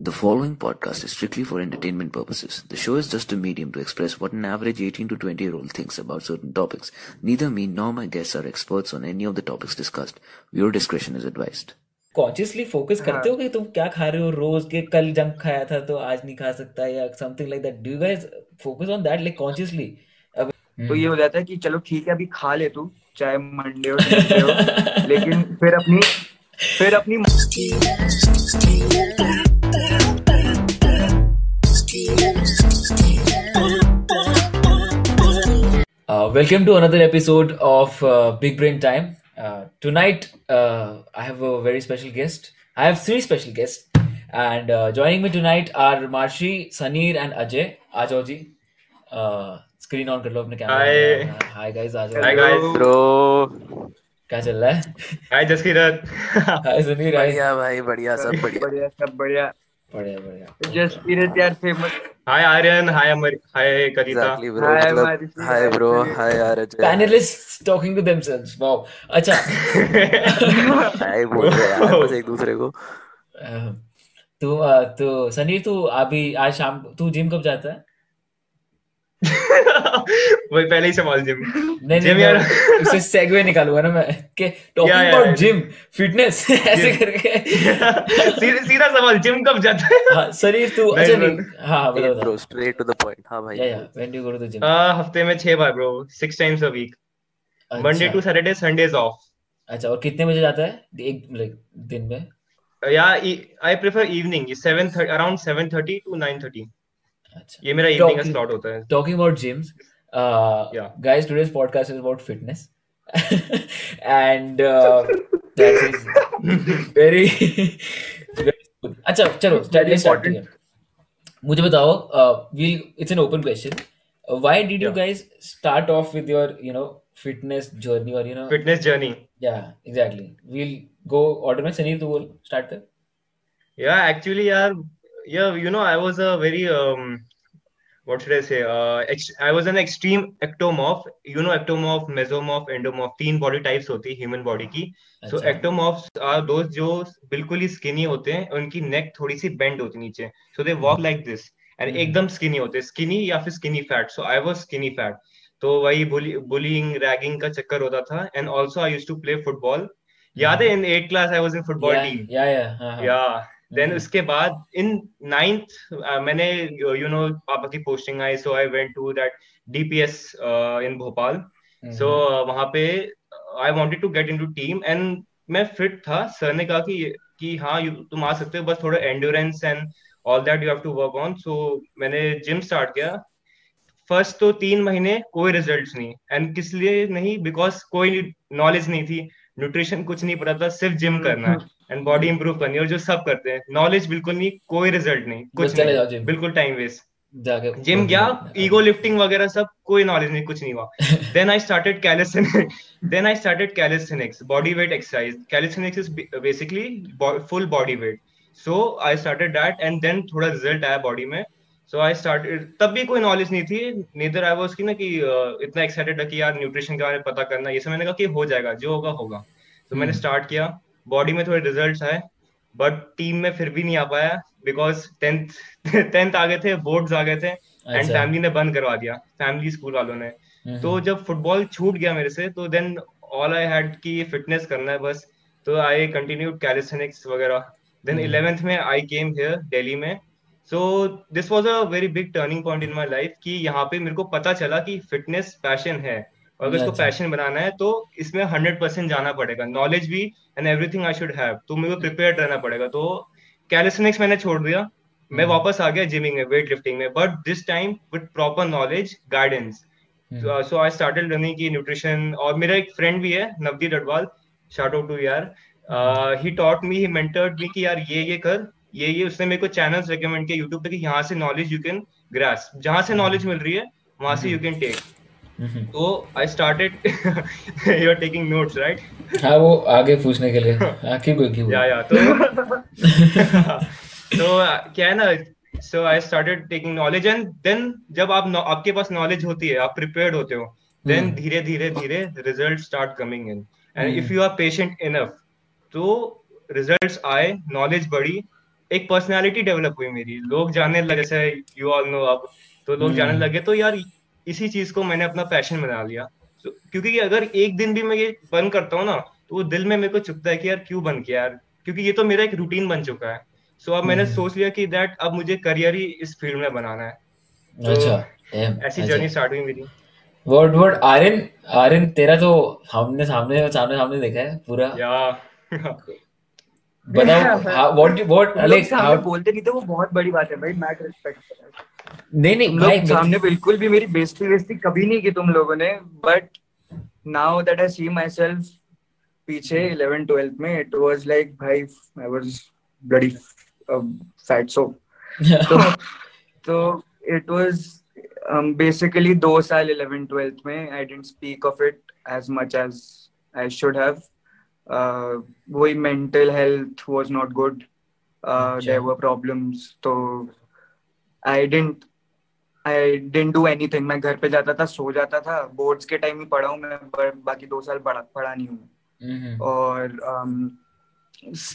The following podcast is strictly for entertainment purposes. The show is just a medium to express what an average 18 to 20 year old thinks about certain topics. Neither me nor my guests are experts on any of the topics discussed. Viewer discretion is advised. Consciously focus करते हो कि तुम क्या खा रहे हो रोज के कल जंक खाया था तो आज नहीं खा सकता या something like that do you guys focus on that like consciously तो ये हो जाता है कि चलो ठीक है अभी खा ले तू चाहे मंडे हो ट्यूसडे हो लेकिन फिर अपनी फिर अपनी Uh, welcome to another episode of uh, Big Brain Time. Uh, tonight, uh, I have a very special guest. I have three special guests, and uh, joining me tonight are Marshi, Saneer, and Ajay. आ जाओ जी screen on कर लो अपने camera hi guys आ जाओ Hi guys. Bro क्या चल रहा है Hi Jaskirat. हाय सनीर हाय बढ़िया भाई बढ़िया सब बढ़िया बढ़िया सब बढ़िया बढ़िया बढ़िया। जस्ट यार फ़ेमस ब्रो मतलब hi panelist talking to themselves wow अच्छा। हाय बोल रहे हैं बस एक दूसरे को। अह, तो सनी तू अभी आज शाम तू जिम कब जाता है? वही पहले ही सवाल जिम नहीं जिम यार। इससे सेगवे निकालूँगा ना मैं। कि टॉकिंग अबाउट जिम फिटनेस ऐसे करके। सीधा सीधा सवाल जिम कब जाता है? हाँ शरीर तू अच्छा नहीं। हाँ बता bro straight to the point हाँ भाई। Yeah yeah when do go to the gym ah, हफ़्ते में छह बार bro six times a week Monday to Saturday Sundays off अच्छा और कितने बजे जाता है? एक लाइक दिन में? Yeah I prefer evening seven around seven thirty to nine thirty अच्छा ये मेरा इवनिंग का स्लॉट होता है uh guys today's podcast is about fitness and uh, that is very very good अच्छा चलो let's start important. here मुझे बताओ uh, an open question uh, why did you Yeah. guys start off with your you know fitness journey or you know fitness journey yeah exactly we'll go order में सनीर तू बोल start कर Yeah, actually, yeah, yeah, you know, I was a very um, what should I say? Uh, ex- I was an extreme ectomorph. You know, ectomorph, mesomorph, endomorph. तीन body types होती है human body की. So अच्छा ectomorphs are those जो बिल्कुल ही skinny होते हैं. उनकी neck थोड़ी सी bend होती है नीचे. So they walk like this. And हम्म। एकदम skinny होते हैं. Skinny या फिर skinny fat. So I was skinny fat. तो वही bullying, ragging का चक्कर होता था. And also I used to play football. याद है in eighth class I was in football yeah team. yeah yeah हाँ हाँ Yeah. देन। उसके बाद इन नाइन्थ मैंने यू नो पापा की posting I so I went to that DPS in Bhopal so वहाँ पे I wanted to get into team and मैं फिट था. सर ने कहा कि कि हाँ तुम आ सकते हो बस थोड़ा endurance and all that you have to work on so मैंने जिम स्टार्ट किया. फ़र्स्ट तो तीन महीने कोई रिजल्ट्स नहीं. एंड किस लिए नहीं? बिकॉज़ कोई नॉलेज नहीं थी. न्यूट्रिशन कुछ नहीं पता था सिर्फ़ जिम करना है. एंड बॉडी इंप्रूव करनी है और जो सब करते हैं। नॉलेज बिल्कुल नहीं कोई रिज़ल्ट नहीं कुछ चले जाओ नहीं जिम बिल्कुल टाइम वेस्ट जाके जिम गया ईगो लिफ्टिंग वगैरह सब कोई नॉलेज नहीं कुछ नहीं हुआ। Then I started calisthenics then I started calisthenics body weight exercise calisthenics is basically full body weight so I started that and then थोड़ा रिज़ल्ट आया बॉडी में। सो आई स्टार्टेड तब भी कोई नॉलेज नहीं थी। नीदर आई वाज की ना कि uh, इतना एक्साइटेड था कि यार न्यूट्रिशन के बारे में पता करना। ये सब मैंने कहा कि हो जाएगा जो होगा होगा। तो मैंने हम्म। स्टार्ट किया। बॉडी में थोड़े रिजल्ट्स आए बट टीम में फिर भी नहीं आ पाया बिकॉज़ टेंथ टेंथ आ गए थे बोर्ड्स आ गए थे एंड अच्छा। फैमिली ने बंद करवा दिया फैमिली स्कूल वालों ने। हम्म, तो जब फुटबॉल छूट गया मेरे से तो देन ऑल आई हैड कि फिटनेस करना है बस तो आई कंटिन्यूड कैलिस्थेनिक्स वगैरह। Then hmm. इलेवेंथ में आई केम हियर दिल्ली में। So this was a very big turning point in my life कि यहाँ पे मेरे को पता चला कि फिटनेस पैशन है। और अगर इसको अच्छा। पैशन बनाना है तो इसमें हंड्रेड परसेंट जाना पड़ेगा। नॉलेज भी and everything I should have तो मेरे को प्रिपेयर रहना पड़ेगा। तो कैलिस्थेनिक्स मैंने छोड़ दिया। मैं हम्म। वापस आ गया जिमिंग में वेट लिफ्टिंग में। But this time with proper knowledge guidance hmm, so I started learning की न्यूट्रिशन और मेरा एक फ्रेंड भी है Navdeep Adwal shout out to यार। He taught me he mentored मी कि यार ये ये कर ये ये। उसने मेरे को चैनल्स रेकमेंड किया यूट्यूब पे कि यहाँ से नॉलेज यू कैन ग्रास जहाँ से नॉलेज मिल रही है वहाँ से यू कैन टेक हम्म, तो I started you are taking notes right हाँ वो आगे पूछने के लिए। हाँ। की कोई की या या तो तो क्या है ना so I started taking knowledge and then जब आप आपके पास नॉलेज होती है आप प्रिपेयर्ड होते हो देन हम्म। धीरे धीरे धीरे result start coming in and if. You are patient enough तो रिजल्ट्स आए नॉलेज बढ़ी एक पर्सनालिटी डेवलप हुई मेरी। लोग जानने लगे जैसे यू ऑल नो अब तो लोग जानने हम्म। लगे तो यार इसी चीज़ को मैंने अपना पैशन बना लिया। तो, क्योंकि अगर एक दिन भी मैं ये बंद करता हूँ ना तो वो दिल में मेरे को चुभता है कि यार क्यों बंद किया यार? क्योंकि ये तो मेरा एक रूटीन बन चुका है। सो अब मैंने हम्म। सोच लिया कि दैट अब मुझे करियर ही इस फ़ील्ड में बनाना है। तो अच्छा ऐसी अच्छा जर्नी स्टार्ट हुई मेरी। व्हाट व्हाट आर्यन आर्यन तेरा तो हमने सामने सामने सामने देखा है पूरा। या। बताओ व्हाट व्हाट लाइक हाउ बोलते नहीं थे वो बहुत बड़ी बात है भाई मैट रिस्पेक्ट नहीं नहीं भाई लोग सामने बिल्कुल भी मेरी बेइज्जती वेस्ती कभी नहीं की तुम लोगों ने but now that I see myself पीछे 11 12th में इट वाज लाइक भाई I was bloody fat so तो तो इट वाज बेसिकली दो साल 11 12th में I didn't speak of it as much as I should have वही mental health was not good there were problems तो I didn't I didn't do anything मैं घर पे जाता था सो जाता था। बोर्ड्स के टाइम ही पढ़ा हूँ मैं बाकी दो साल पढ़ा पढ़ा नहीं हूँ। हम्म, और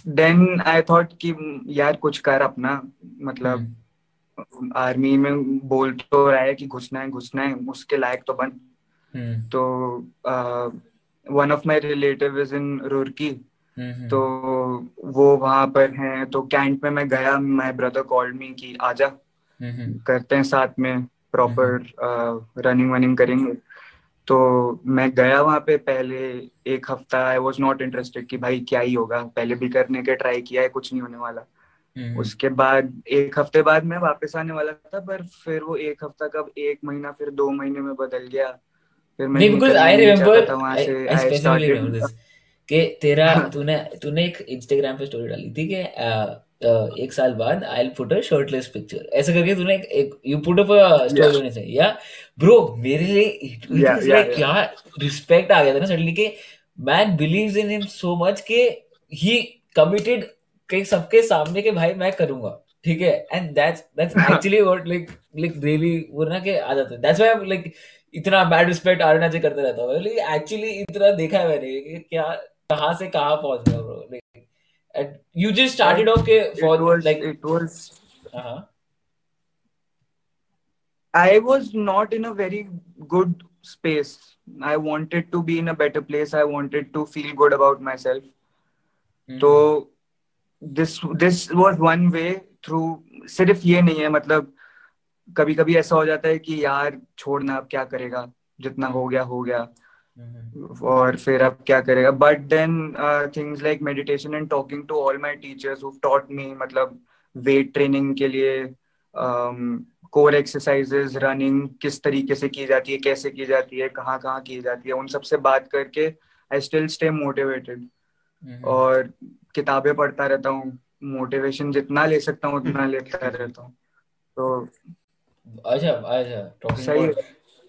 देन आई थॉट कि यार कुछ कर अपना मतलब हम्म, आर्मी में बोल तो रहा है कि घुसना है घुसना है उसके लायक तो बन। हम्म, तो one of my relative is in Roorkee hmm, तो वो वहाँ पर हैं। तो कैंट में मैं गया माय ब्रदर कॉल्ड मी कि आजा। हम्म, करते हैं साथ में प्रॉपर रनिंग वनिंग करेंगे। तो मैं गया वहाँ पे पहले एक हफ़्ता आई वाज नॉट इंटरेस्टेड कि भाई क्या ही होगा। पहले भी करने के ट्राई किया है कुछ नहीं होने वाला। उसके बाद एक हफ़्ते बाद मैं वापस आने वाला था पर फिर वो एक हफ़्ता कब एक महीना फिर दो महीने में बदल गया। फिर मैं नहीं बिकॉज़ आई रिमेम्बर वहाँ से आई स्टार्टेड दिस कि तेरा हाँ। तूने तूने एक इंस्टाग्राम पे स्टोरी डाली थी कि एक साल बाद I will put a shirtless picture ऐसा करके तूने एक, एक you put up a story होने चाहिए या? ब्रो मेरे लिए इट इज़ लाइक क्या रिस्पेक्ट आ गया था ना सडनली के man believes in him so much के ही कमिटेड के सबके सामने के भाई मैं करूँगा ठीक है? And that's that's actually what like like really वो ना के आ जाता है। दैट्स व्हाई लाइक इतना बैड रिस्पेक्ट आरना से करते रहता हूँ। एक्चुअली इतना देखा है मैंने क्या कहाँ से कहाँ पहुँच गया bro you just started off के it was like it was हाँ I was not in a very good space. I wanted to be in a better place. I wanted to feel good about myself. Hmm, तो this this was one way through सिर्फ़ ये नहीं है मतलब कभी कभी ऐसा हो जाता है कि यार छोड़ना अब क्या करेगा जितना हो गया हो गया हम्म, और फिर अब क्या करेगा? But then things like meditation and talking to all my teachers who taught me मतलब वेट ट्रेनिंग के लिए कोर एक्सरसाइजेस रनिंग किस तरीके से की जाती है कैसे की जाती है कहाँ कहाँ की जाती है उन सबसे बात करके I still stay motivated hmm, और किताबें पढ़ता रहता हूँ मोटिवेशन जितना ले सकता हूँ उतना लेता रहता हूँ। तो अच्छा अच्छा सही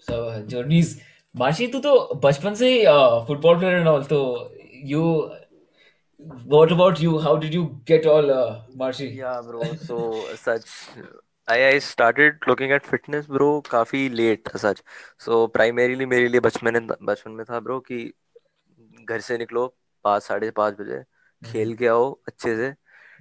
सब जर्नीज माशी तू तो बचपन से फुटबॉल प्लेयर एंड ऑल तो you what about you how did you get all marshy Yeah, bro. So such I I started looking at fitness, bro, काफ़ी late such. So primarily मेरे लिए बचपन बचपन में था bro कि घर से निकलो पाँच साढ़े पाँच बजे खेल के आओ अच्छे से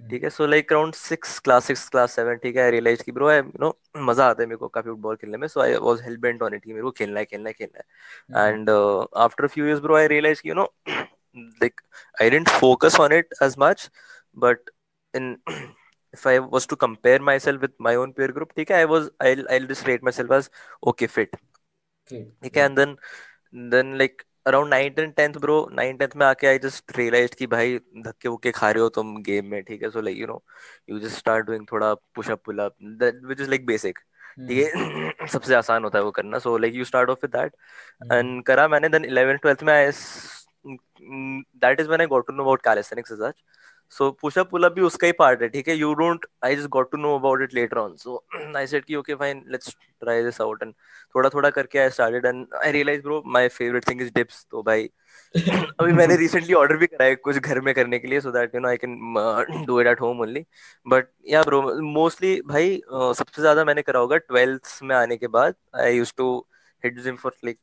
ठीक है so like around six class six class seven ठीक है रियलाइज़ की ब्रो आई यू नो मज़ा आता है मेरे को काफ़ी फुटबॉल खेलने में so I was hell bent on it मेरे को खेलना है खेलना है खेलना है। And after few years bro I realise की you know like I didn't focus on it as much, but in if I was to compare myself with my own peer group, ठीक है, I was I'll I'll just rate myself as okay fit. ठीक है, and then then like around 9th and 10th bro 9th 10th में आके I just realized कि भाई धक्के वक्के खा रहे हो तुम गेम में ठीक है so like you know you just start doing थोड़ा push up pull up that which is like basic ठीक है सबसे आसान होता है वो करना so like you start off with that and करा मैंने then 11th 12th में I s- mm, that is when I got to know about calisthenics so pushup pullup भी उसका ही पार्ट है, ठीक है? You don't I just got to know about it later on so I said कि okay fine let's try this out and थोड़ा थोड़ा करके I started and I realise bro my favourite thing is dips तो भाई, अभी मैंने recently order भी कराया कुछ घर में करने के लिए so that you know I can do it at home only but yeah bro mostly भाई uh, सबसे ज़्यादा मैंने करा होगा ट्वेल्थ में आने के बाद I use to hit gym for like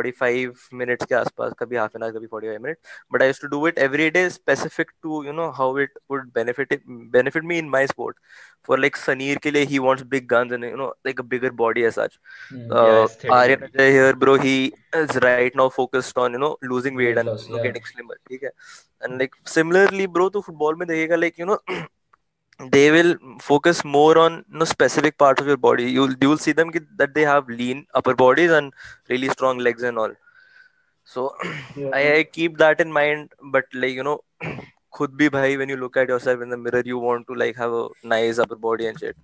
like 45 minutes के आसपास कभी half an hour कभी 45 minutes but I used to do it every day specific to you know how it would benefit it, benefit me in my sport for like Saneer के लिए he wants big guns and you know like a bigger body as such Hmm. uh, Yeah, aesthetic. Aryan here bro he is right now focused on you know losing weight and you know, yeah. getting slimmer ठीक है and like similarly bro तो football में देखेगा like you know they will focus more on you know, specific part of your body you'll you'll see them get, that they have lean upper bodies and really strong legs and all so yeah. I, I keep that in mind but like you know could be bhai when you look at yourself in the mirror you want to like have a nice upper body and shit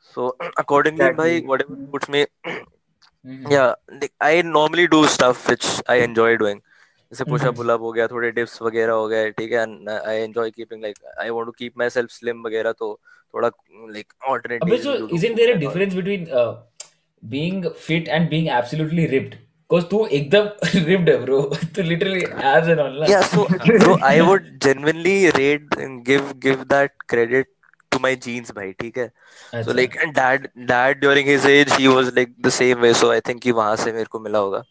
so accordingly exactly. bhai whatever puts me mm-hmm. yeah like, i normally do stuff which i enjoy doing जैसे push up Mhm. Pull up हो गया थोड़े dips वगैरह हो गए ठीक है and I enjoy keeping like I want to keep myself slim वगैरह तो थोड़ा लाइक ऑल्टरनेट अबे so isn't there a difference between uh, being fit and being absolutely ripped cause तू एकदम ripped है bro तू literally abs and all ना yeah so bro i would genuinely rate and give give that credit to my genes bhai ठीक है so अच्छा like and dad dad during his age he was like the same way so i think कि वहाँ से मेरे को मिला होगा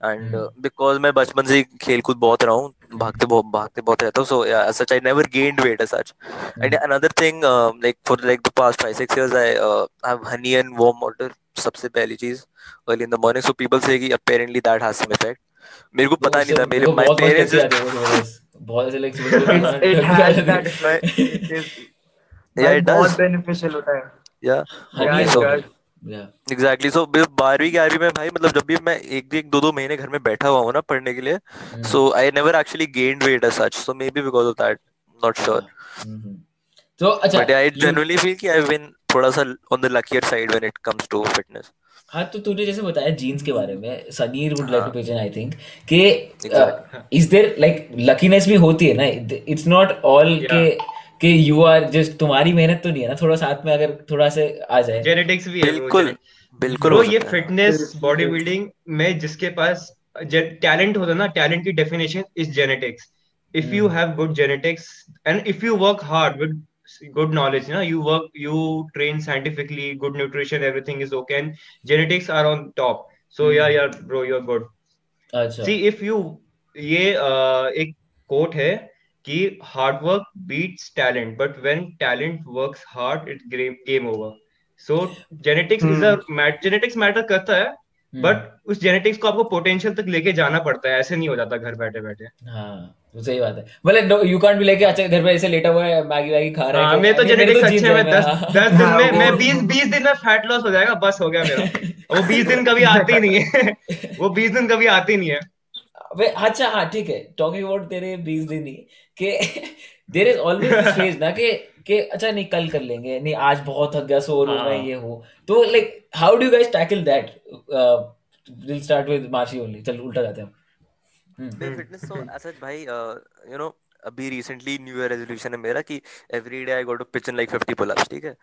and uh, because मैं बचपन से ही खेल कूद बहुत रहा हूँ भागते बहुत भागते बहुत रहता हूँ so yeah as such I never gained weight as such and another thing uh, like for like the past five six years I uh, have honey and warm water सबसे पहली चीज़ early in the morning so people say कि apparently that has some effect मेरे को पता नहीं था मेरे मेरे my बहुत ऐसे effect. It is yeah it बहुत does beneficial होता है yeah honey Yeah, exactly so बारहवीं ग्यारहवीं में भाई मतलब जब भी मैं एक एक दो दो महीने घर में बैठा हुआ हूँ ना पढ़ने के लिए. So I never actually gained weight as such so maybe because of that not sure. तो अच्छा बट आई जनरली फील कि आई बीन थोड़ा सा on the luckier side when it comes to fitness हाँ तो तूने जैसे बताया जीन्स के बारे में सनीर वुड लाइक टू हाँ। आई थिंक कि. इज़ देयर लाइक लकीनेस भी होती है ना इट्स नॉट ऑल. के कि यू आर जस्ट तुम्हारी मेहनत तो नहीं है ना थोड़ा साथ में अगर थोड़ा से आ जाए जेनेटिक्स भी है बिल्कुल बिल्कुल ब्रो ये फिटनेस बॉडी बिल्डिंग में जिसके पास टैलेंट होता है ना टैलेंट की definition is genetics if you Hmm. Have good genetics and if you work hard with good knowledge you know you work you train scientifically good nutrition everything is okay and genetics are on top so yeah yeah bro you're good अच्छा see if you ये uh, एक quote है कि hard work beats talent but when talent works hard it's game game over. So genetics is a mat- genetics matter करता है but उस genetics को आपको पोटेंशियल तक लेके जाना पड़ता है ऐसे नहीं हो जाता घर बैठे बैठे। हाँ तो सही बात है। मतलब यू कांट बी लाइक अच्छा घर पे ऐसे लेटा हुआ है मैगी वैगी खा रहा है हाँ कि, तो जेनेटिक्स jeans अच्छे हैं मैं दस हाँ, दस दिन में मैं वो- बीस बीस दिन में फैट लॉस हो जाएगा बस हो गया मेरा। वो बीस दिन कभी आते ही नहीं है। वो बीस दिन कभी आते ही नहीं है। अच्छा हाँ ठीक है। टॉकिंग अबाउट तेरे बीस दिन ही। कि there is always this phase ना कि कि अच्छा नहीं कल कर लेंगे नहीं आज बहुत थक गया सो रो हाँ। मैं ये हूँ। तो like how do guys tackle that will start with Marchi only चल उल्टा जाते हैं हम्म, मैं फिटनेस तो ऐसा भाई यू नो अभी रिसेंटली न्यू ईयर रेजोल्यूशन है मेरा कि every day I go to pitch in like 50 pullups ठीक है?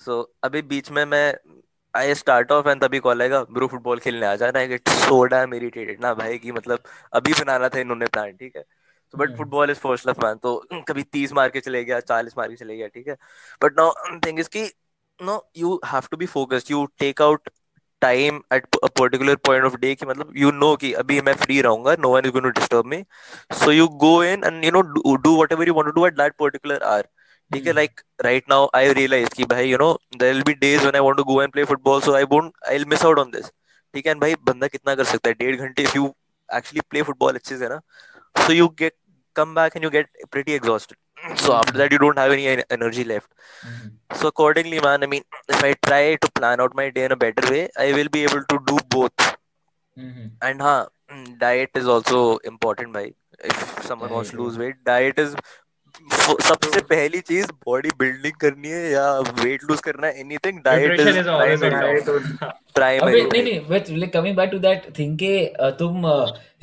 सो अभी बीच में मैं आई स्टार्ट ऑफ़ एंड तभी कॉल आएगा ब्रो फुटबॉल खेलने आ जाना I get so damn irritated ना भाई कि मतलब अभी बनाना था इन्होंने प्लान ठीक है? तो but. Football is first love man तो कभी 30 मार के चले गया 40 मार के चले गया ठीक है? बट नाउ थिंग इज़ कि no you have to be focused you take out time at a particular point of day कि मतलब यू नो कि अभी मैं फ्री रहूँगा no one is going to disturb me so you go in and you know do whatever you want to do at that particular hour ठीक है। Like right now I realize कि भाई you know there will be days when I want to go and play football so I won't I will miss out on this ठीक है? And भाई बंदा कितना कर सकता है? डेढ़ घंटे if you actually play football अच्छे से ना so you get come back and you get pretty exhausted so after that you don't have any en- energy left hmm, so accordingly man i mean if i try to plan out my day in a better way i will be able to do both hmm, and ha diet is also important bhai if someone wants to Diet, lose weight diet is फ- सबसे पहली चीज body building करनी है या weight lose करना है anything diet nutrition is is always on primary Diet top अबे प्राइमरी नहीं नहीं but like coming back to that thing के अ, तुम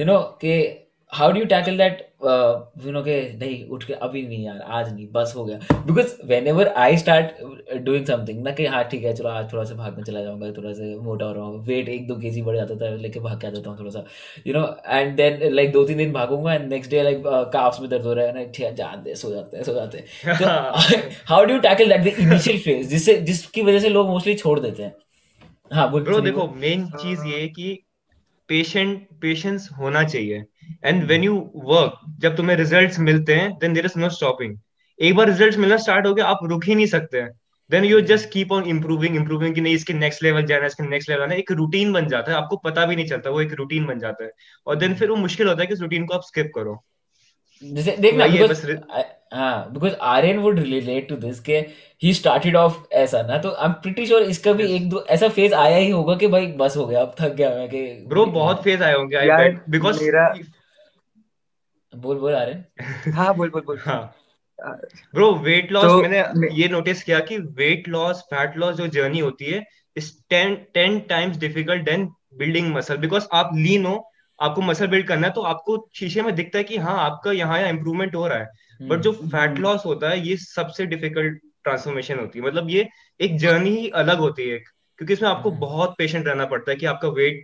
यू नो के how do you tackle that you know के नहीं उठ के अभी नहीं यार आज नहीं बस हो गया। Because whenever I start doing something ना कि हाँ ठीक है चलो आज थोड़ा सा भागने चला जाऊँगा थोड़ा सा मोटा हो रहा हूँ वेट एक दो के जी बढ़ जाता था लेके भाग के आ जाता हूँ थोड़ा सा you know and then like दो तीन दिन भागूँगा and next day like calves में दर्द हो रहा है ना ठीक है जान दे सो जाते हैं सो जाते हैं। तो how do you tackle that the initial phase जिससे जिसकी वजह से लोग मोस्टली छोड़ देते हैं? हाँ बोल देखो मेन चीज़ ये है कि पेशेंट पेशेंस होना चाहिए। एंड व्हेन यू वर्क जब तुम्हें रिजल्ट्स मिलते हैं then there is no stopping एक बार रिजल्ट्स मिलना स्टार्ट हो गया आप रुक ही नहीं सकते. Then you just keep on improving improving कि नहीं इसके नेक्स्ट लेवल जाना है इसके नेक्स्ट लेवल आना एक रूटीन बन जाता है आपको पता भी नहीं चलता वो एक रूटीन बन जाता है. और देन फिर वो मुश्किल होता है कि उस रूटीन को आप स्किप करो. जैसे देखना वही है बिकॉज़ हाँ Aryan would relate to this के ही स्टार्टेड ऑफ़ ऐसा ना तो आई एम प्रीटी श्योर इसका भी एक दो ऐसा फ़ेज़ आया ही होगा कि भाई बस हो गया अब थक गया मैं कि ब्रो बहुत फ़ेज़ आए होंगे आई बेट बिकॉज़ मेरा- बोल बोल आर्यन। हाँ बोल बोल बोल। हाँ। ब्रो वेट लॉस तो मैंने ये नोटिस किया कि वेट लॉस फैट लॉस जो जर्नी होती है is ten ten times difficult than building muscle because आप लीन हो आपको मसल बिल्ड करना है तो आपको शीशे में दिखता है कि हाँ आपका यहाँ यहाँ इंप्रूवमेंट हो रहा है। बट जो फैट लॉस होता है ये सबसे डिफ़िकल्ट ट्रांसफॉर्मेशन होती है। मतलब ये एक जर्नी ही अलग होती है क्योंकि इसमें आपको हम्म। बहुत पेशेंट रहना पड़ता है कि आपका वेट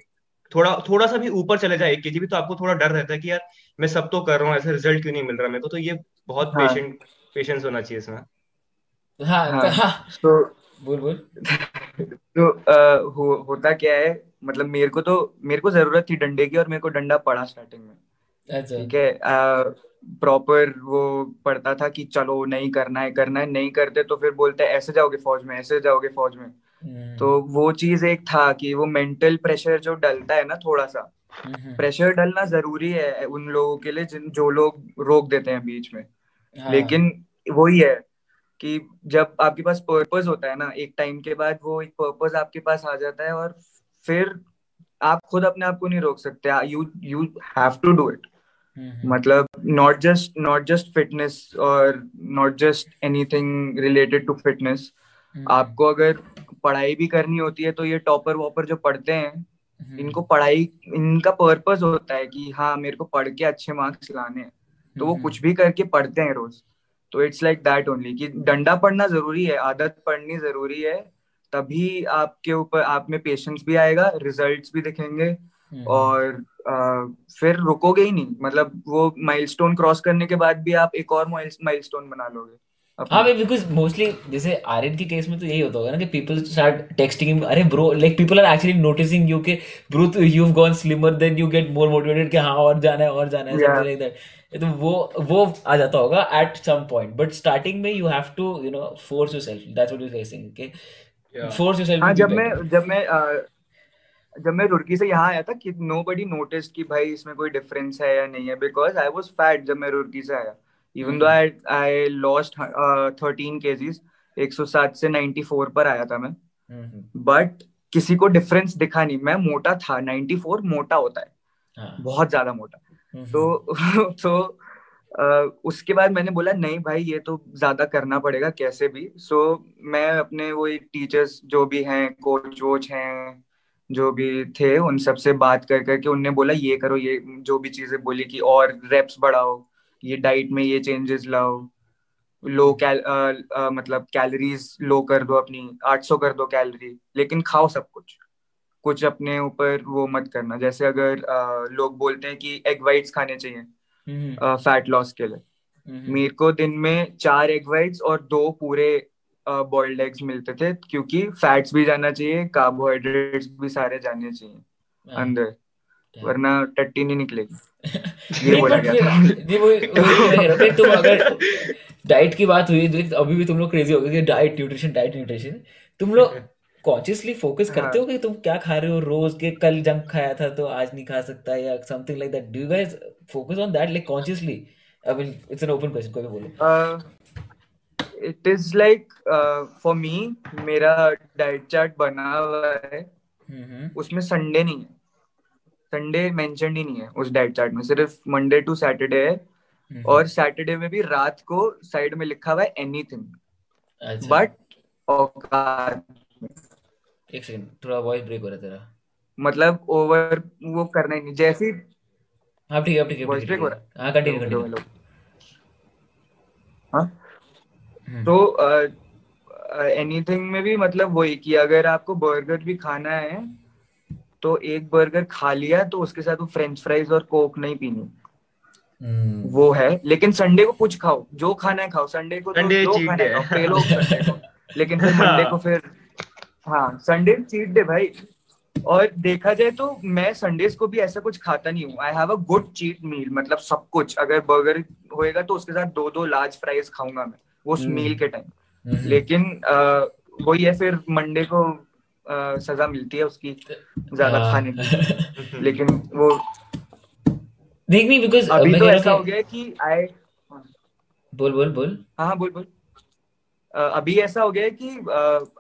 थोड़ा थोड़ा सा भी ऊपर चले जाए एक केजी भी तो आपको थोड़ा डर रहता है कि यार मैं सब तो कर रहा हूँ ऐसा रिज़ल्ट क्यों नहीं मिल रहा? मेरे को तो ये बहुत हाँ। पेशेंट पेशेंस होना चाहिए इसमें। हाँ हाँ। हाँ तो बोल बोल। तो अ, हो, होता क्या है मतलब मेरे को तो मेरे को ज़रूरत थी डंडे की और मेरे को डंडा पड़ा स्टार्टिंग में। अच्छा। ठीक है प्रॉपर वो पढ़ता था कि चलो नहीं करना है करना है नहीं करते तो फिर बोलते हैं ऐसे जाओगे फौज में ऐसे जाओगे फौज में। हम्म, तो वो चीज़ एक था कि वो मेंटल प्रेशर जो डलता है ना थोड़ा सा प्रेशर डलना ज़रूरी है उन लोगों के लिए जिन जो लोग रोक देते हैं बीच में। हाँ, लेकिन वही है कि जब आपके पास पर्पस होता है ना एक टाइम के बाद वो एक पर्पस आपके पास आ जाता है और फिर आप खुद अपने आप को नहीं रोक सकते। You you have to do it मतलब not just not just fitness और not just anything related to fitness आपको अगर पढ़ाई भी करनी होती है तो ये टॉपर वॉपर जो पढ़ते हैं इनको पढ़ाई इनका पर्पस होता है कि हाँ मेरे को पढ़ के अच्छे मार्क्स लाने हैं। तो वो हम्म, कुछ भी करके पढ़ते हैं रोज। तो इट्स लाइक दैट ओनली कि डंडा पढ़ना ज़रूरी है आदत पढ़नी ज़रूरी है तभी आपके ऊपर आप में पेशेंस भी आएगा रिजल्ट्स भी दिखेंगे हम्म, और अ, फिर रुकोगे ही नहीं। मतलब वो माइलस्टोन क्रॉस करने के बाद भी आप एक और माइलस्टोन बना लोगे। हाँ भाई बिकॉज़ मोस्टली जैसे आर्यन के केस में तो यही होता होगा ना कि पीपल स्टार्ट टेक्सटिंग हिम अरे bro like people are actually noticing you के bro you have gone slimmer then you get more motivated कि हाँ और जाना है और जाना है समथिंग लाइक दैट तो वो वो आ जाता होगा at some point but starting में you have to you know force yourself that's what you saying कि Yeah. फोर्स योरसेल्फ हाँ जब मैं जब मैं जब मैं रुड़की से यहाँ आया था कि नो बडी नोटिस कि भाई इसमें कोई डिफरेंस है या नहीं है बिकॉज़ आई वॉज़ फैट जब मैं रुड़की से आया। Even though I I lost thirteen kgs एक सौ सात से नाइन्टी फोर पर आया था मैं। हम्म, बट किसी को डिफरेंस दिखा नहीं। मैं मोटा था नाइन्टी फोर मोटा होता है। हाँ। बहुत ज़्यादा मोटा। हम्म, तो तो अ, उसके बाद मैंने बोला नहीं भाई ये तो ज़्यादा करना पड़ेगा कैसे भी? सो so, मैं अपने वो टीचर्स जो भी हैं कोच वोच हैं जो भी थे उन सबसे बात कर करके उनने बोला ये करो ये जो भी चीज़ें बोली कि और रेप्स बढ़ाओ ये डाइट में ये चेंजेस लाओ। लो कैल अ, अ, मतलब कैलोरीज लो कर दो अपनी 800 कर दो कैलोरी लेकिन खाओ सब कुछ। कुछ अपने ऊपर वो मत करना। जैसे अगर अ, लोग बोलते हैं कि एग वाइट्स खाने चाहिए हम्म, फैट लॉस के लिए। हम्म, मेरे को दिन में चार एग वाइट्स और दो पूरे बॉइल्ड एग्स मिलते थे क्योंकि फैट्स भी जाना चाहिए कार्बोहाइड्रेट्स भी सारे जाने चाहिए हाँ, अंदर। वरना टट्टी नहीं निकलेगी। ये बोला गया था। नहीं वो वही हूँ तुम अगर डाइट की बात हुई देख अभी भी तुम लोग क्रेजी हो गए कि डाइट न्यूट्रिशन डाइट न्यूट्रिशन तुम लोग कॉन्शियसली फोकस करते हो कि तुम क्या खा रहे हो रोज के कल जंक खाया था तो आज नहीं खा सकता या something like that do you guys focus on that like consciously I mean it's an open question कोई भी बोले। It is like for me मेरा डाइट चार्ट बना हुआ है। हम्म हम्म। उसमें संडे नहीं है। संडे मेंशन ही नहीं है उस डाइट चार्ट में सिर्फ़ मंडे टू सैटरडे है हम्म, और सैटरडे में भी रात को साइड में लिखा हुआ है एनीथिंग अच्छा। बट एक सेकंड थोड़ा वॉइस ब्रेक हो रहा तेरा। मतलब ओवर वो करना ही नहीं जैसे ही हाँ ठीक है ठीक है Voice ठीक है break हो। कंटिन्यू कंटिन्यू हेलो हाँ? हम्म, तो एनीथिंग में भी मतलब वही कि अगर आपको बर्गर भी खाना है तो एक बर्गर खा लिया तो उसके साथ वो फ्रेंच फ्राइज और कोक नहीं पीनी। हम्म, वो है। लेकिन संडे को कुछ खाओ जो खाना है खाओ। संडे को संडे तो खाना है खाओ संडे को लेकिन फिर मंडे को फिर हाँ संडे चीट डे भाई। और देखा जाए तो मैं संडेज को भी ऐसा कुछ खाता नहीं हूँ। I have a good cheat meal मतलब सब कुछ। अगर बर्गर होएगा तो उसके साथ दो दो लार्ज फ्राइज खाऊँगा मैं वो उस हम्म। मील के टाइम हम्म। लेकिन वही है फिर मंडे को सजा मिलती है उसकी ज़्यादा हाँ। खाने की। लेकिन वो देख नहीं बिकॉज़ अभी तो ऐसा हो गया कि आई बोल बोल बोल। हाँ हाँ बोल बोल। अभी ऐसा हो गया है कि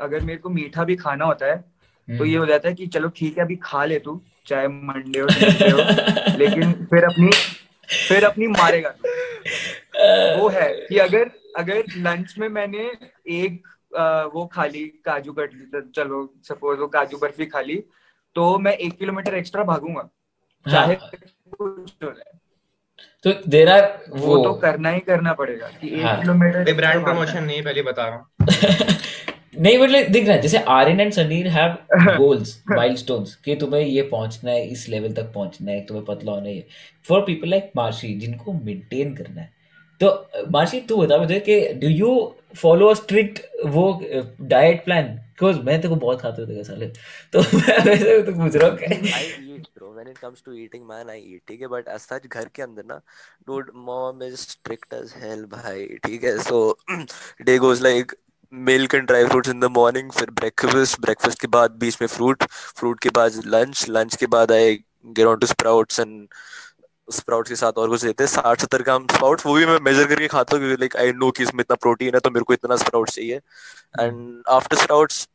अगर मेरे को मीठा भी खाना होता है हम्म। तो ये हो जाता है कि चलो ठीक है अभी खा ले तू चाहे मंडे हो हो लेकिन फिर अपनी फिर अपनी मारेगा वो है कि अगर अगर लंच में मैंने एक वो खा ली काजू कतली तो चलो सपोज़ वो काजू बर्फ़ी खा ली तो मैं एक किलोमीटर एक्स्ट्रा भागूँगा। चाहे हाँ, कुछ हो जाए। तो देर आर वो तो करना ही करना पड़ेगा कि एक हाँ। किलोमीटर ये ब्रांड प्रमोशन है। नहीं पहले बता रहा हूँ। नहीं मतलब दिख रहा है जैसे Aryan and Sanir have goals milestones कि तुम्हें ये पहुँचना है इस लेवल तक पहुँचना है तुम्हें पतला होना है। फॉर पीपल लाइक मार्शी जिनको मेंटेन करना है तो मार्शी तू बता मुझे कि डू यू फॉलो स्ट्रिक्ट वो डाइट प्लान बिकॉज़ मैं तेरे को बहुत खाते होते साले तो मैं वैसे तो पूछ रहा हूँ. When it comes to eating, man, I eat. है, but as such घर के अंदर ना, dude, mom is strict as hell, भाई. ठीक है, so day goes like milk and dry fruits in the morning, फिर breakfast, breakfast के बाद बीच में fruit, fruit के बाद lunch, lunch के बाद I get on to sprouts and sprouts के साथ और कुछ देते हैं साठ सत्तर ग्राम स्प्राउट्स वो भी मैं मेजर करके खाता हूँ क्योंकि लाइक आई नो कि इसमें इतना प्रोटीन है तो मेरे को इतना स्प्राउट्स चाहिए and after sprouts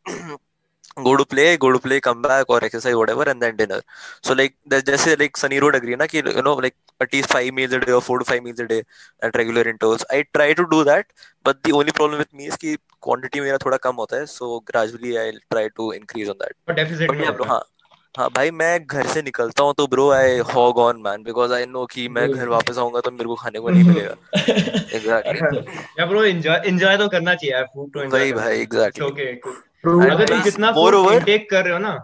go to play go to play come back or exercise whatever and then dinner so like there's जैसे like Sunny would agree ना कि you know like at least five meals a day or four to five meals a day at regular intervals I try to do that but the only problem with me is कि quantity मेरा थोड़ा कम होता है so gradually I'll try to increase on that और deficit but में yeah bro होता है हाँ भाई मैं घर से निकलता हूँ तो bro I hog on man because I know कि मैं घर वापस आऊँगा तो मेरे को खाने को नहीं मिलेगा। एग्जैक्टली या ब्रो एंजॉय एंजॉय तो करना चाहिए यार फ़ूड तो एंजॉय भाई एग्जैक्टली ओके अगर तुम जितना फ़ूड इंटेक कर रहे हो ना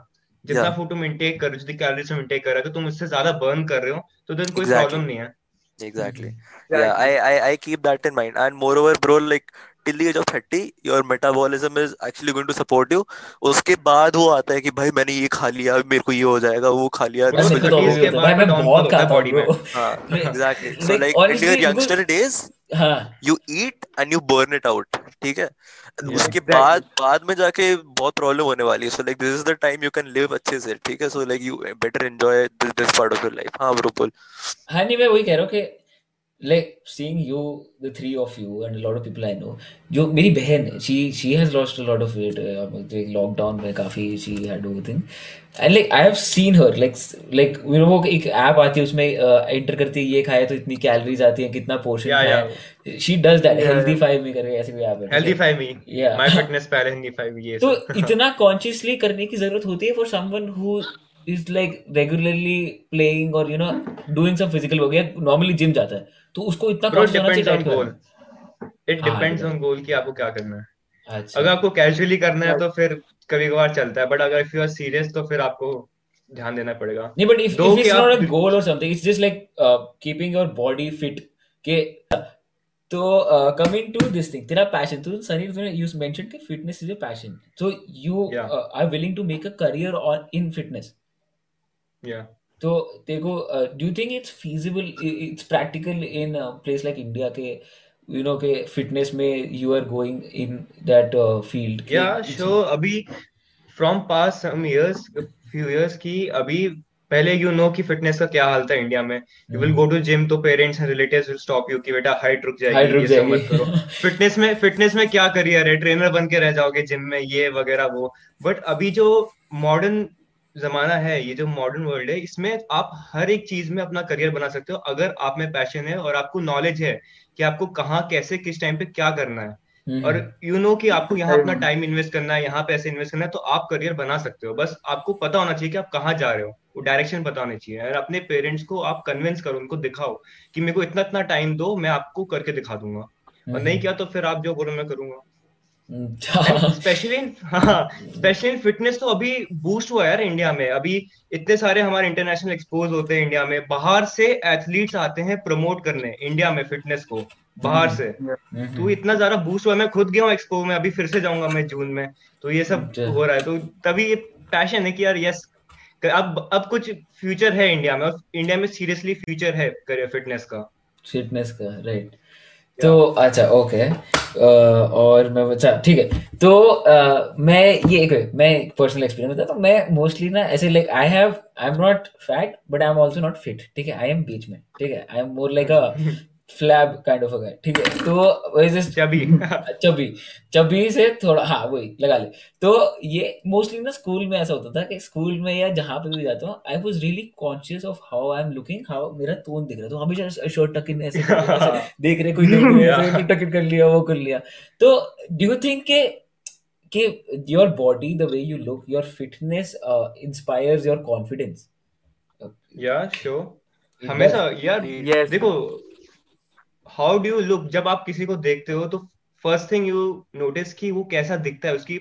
जितना फ़ूड तुम इंटेक कर रहे हो जितनी कैलोरीज तुम इंटेक कर रहे हो तो तुम उससे ज़्यादा बर्न कर रहे हो तो देन कोई प्रॉब्लम नहीं है। Exactly. Exactly. yeah I, I i keep that in mind. And moreover bro like the age of 30 your metabolism is actually going to support you. उसके बाद वो आता है कि भाई मैंने ये खा लिया मेरे को ये हो जाएगा वो खा लिया भाई तो होता है भाई मैं बहुत खाता हूँ ब्रो में। हाँ in honestly, your because- youngster days हाँ। you eat and you burn it out ठीक है? उसके बाद बाद में जाके बहुत प्रॉब्लम होने वाली है। So like this is the time you can live अच्छे से ठीक है? So like you better enjoy this part of your life हाँ ब्रो बोल हाँ नहीं मैं वही कह रहा हूँ कि like seeing you the three of you and a lot of people I know जो मेरी बहन है she she has lost a lot of weight uh, lockdown में काफ़ी she had everything and like I have seen her like like you know वो एक app आती है उसमें एंटर करती है ये खाया तो इतनी कैलोरीज आती है कितना पोर्शन Yeah, खाया she does that Yeah, healthy five में करके ऐसे कोई ऐप है HealthifyMe Yeah. Fitness पहले हेल्दी फाइव ये तो सब। इतना कॉन्शियसली करने की ज़रूरत होती है for someone who is like regularly playing और you know doing some physical work या नॉर्मली जिम जाता है। तो उसको इतना कॉन्शियस होना चाहिए depends on डाइट goal. का It हाँ, depends yeah. कि आपको क्या करना है। अच्छा। अगर आपको कैजुअली करना है तो फिर कभी कभार चलता है बट अगर इफ़ यू आर सीरियस तो फिर आपको ध्यान देना पड़ेगा। नहीं but if if it's not a goal और something it's just like keeping your body fit के तो कमिंग टू दिस थिंग तेरा पैशन तो सनी तूने यू मेंशन कि fitness is a passion so you are willing to make a career और in fitness तो देखो do you think it's feasible it's practical in place like India के you know के fitness में you are going in that field या show अभी from past some years few years की अभी पहले यू नो कि फिटनेस का क्या हाल था इंडिया में। You will go to gym तो parents and relatives will stop you कि बेटा हाइट रुक जाएगी हाइट रुक मत जाएगी। करो। फिटनेस में फिटनेस में क्या करियर है? ट्रेनर बन के रह जाओगे जिम में ये वगैरह वो। बट अभी जो मॉडर्न जमाना है ये जो मॉडर्न वर्ल्ड है इसमें आप हर एक चीज़ में अपना करियर बना सकते हो अगर आप में पैशन है और आपको नॉलेज है कि आपको कहाँ कैसे किस टाइम पे क्या करना है। हम्म, और यू नो कि आपको यहाँ अपना हम्म। टाइम इन्वेस्ट करना है यहाँ पैसे इन्वेस्ट करना है तो आप करियर बना सकते हो। बस आपको पता होना चाहिए कि आप कहाँ जा रहे हो वो डायरेक्शन पता होनी चाहिए। और अपने पेरेंट्स को आप कन्विंस करो उनको दिखाओ कि मेरे को इतना इतना टाइम दो मैं आपको करके दिखा दूँगा। और नहीं किया तो फिर आप जो बोलो मैं करूँगा। हम्म, स्पेशली हाँ स्पेशली इन फिटनेस तो अभी बूस्ट हुआ है यार इंडिया में। अभी इतने सारे हमारे इंटरनेशनल एक्सपोज होते हैं इंडिया में। बाहर से एथलीट्स आते हैं प्रमोट करने इंडिया में फिटनेस को बाहर से। हम्म, तो इतना ज़्यादा बूस्ट हुआ है। मैं खुद गया हूँ एक्सपो में अभी फिर से जाऊँगा मैं जून में। तो ये सब अच्छा। हो रहा है। तो तभी ये पैशन है कि यार यस अब अब कुछ फ्यूचर है इंडिया में इंडिया में सीरियसली फ्यूचर है करियर फिटनेस का। फिटनेस का राइट तो अच्छा ओके और मैं अच्छा ठीक है. तो uh, मैं ये एक मैं पर्सनल एक्सपीरियंस बताता तो मैं मोस्टली ना ऐसे like I have I am not fat but I am also not fit ठीक है? आई एम बीच में ठीक है? I am more like a flab kind of a guy ठीक है? तो चबी चबी चबी से थोड़ा हाँ वही लगा ले। तो ये मोस्टली ना स्कूल में ऐसा होता था कि स्कूल में या जहाँ पे भी जाता हूँ I was really conscious of how I am looking how मेरा टोन दिख रहा है तो हमेशा शर्ट टक इन ऐसे, देख रहे कोई टक इन कर लिया वो कर लिया। तो डू यू थिंक के कि your body the way you look your fitness inspires your confidence या श्योर हमेशा यार देखो हाउ डू यू लुक जब आप किसी को देखते हो तो फ़र्स्ट थिंग यू नोटिस कि वो कैसा दिखता है उसकी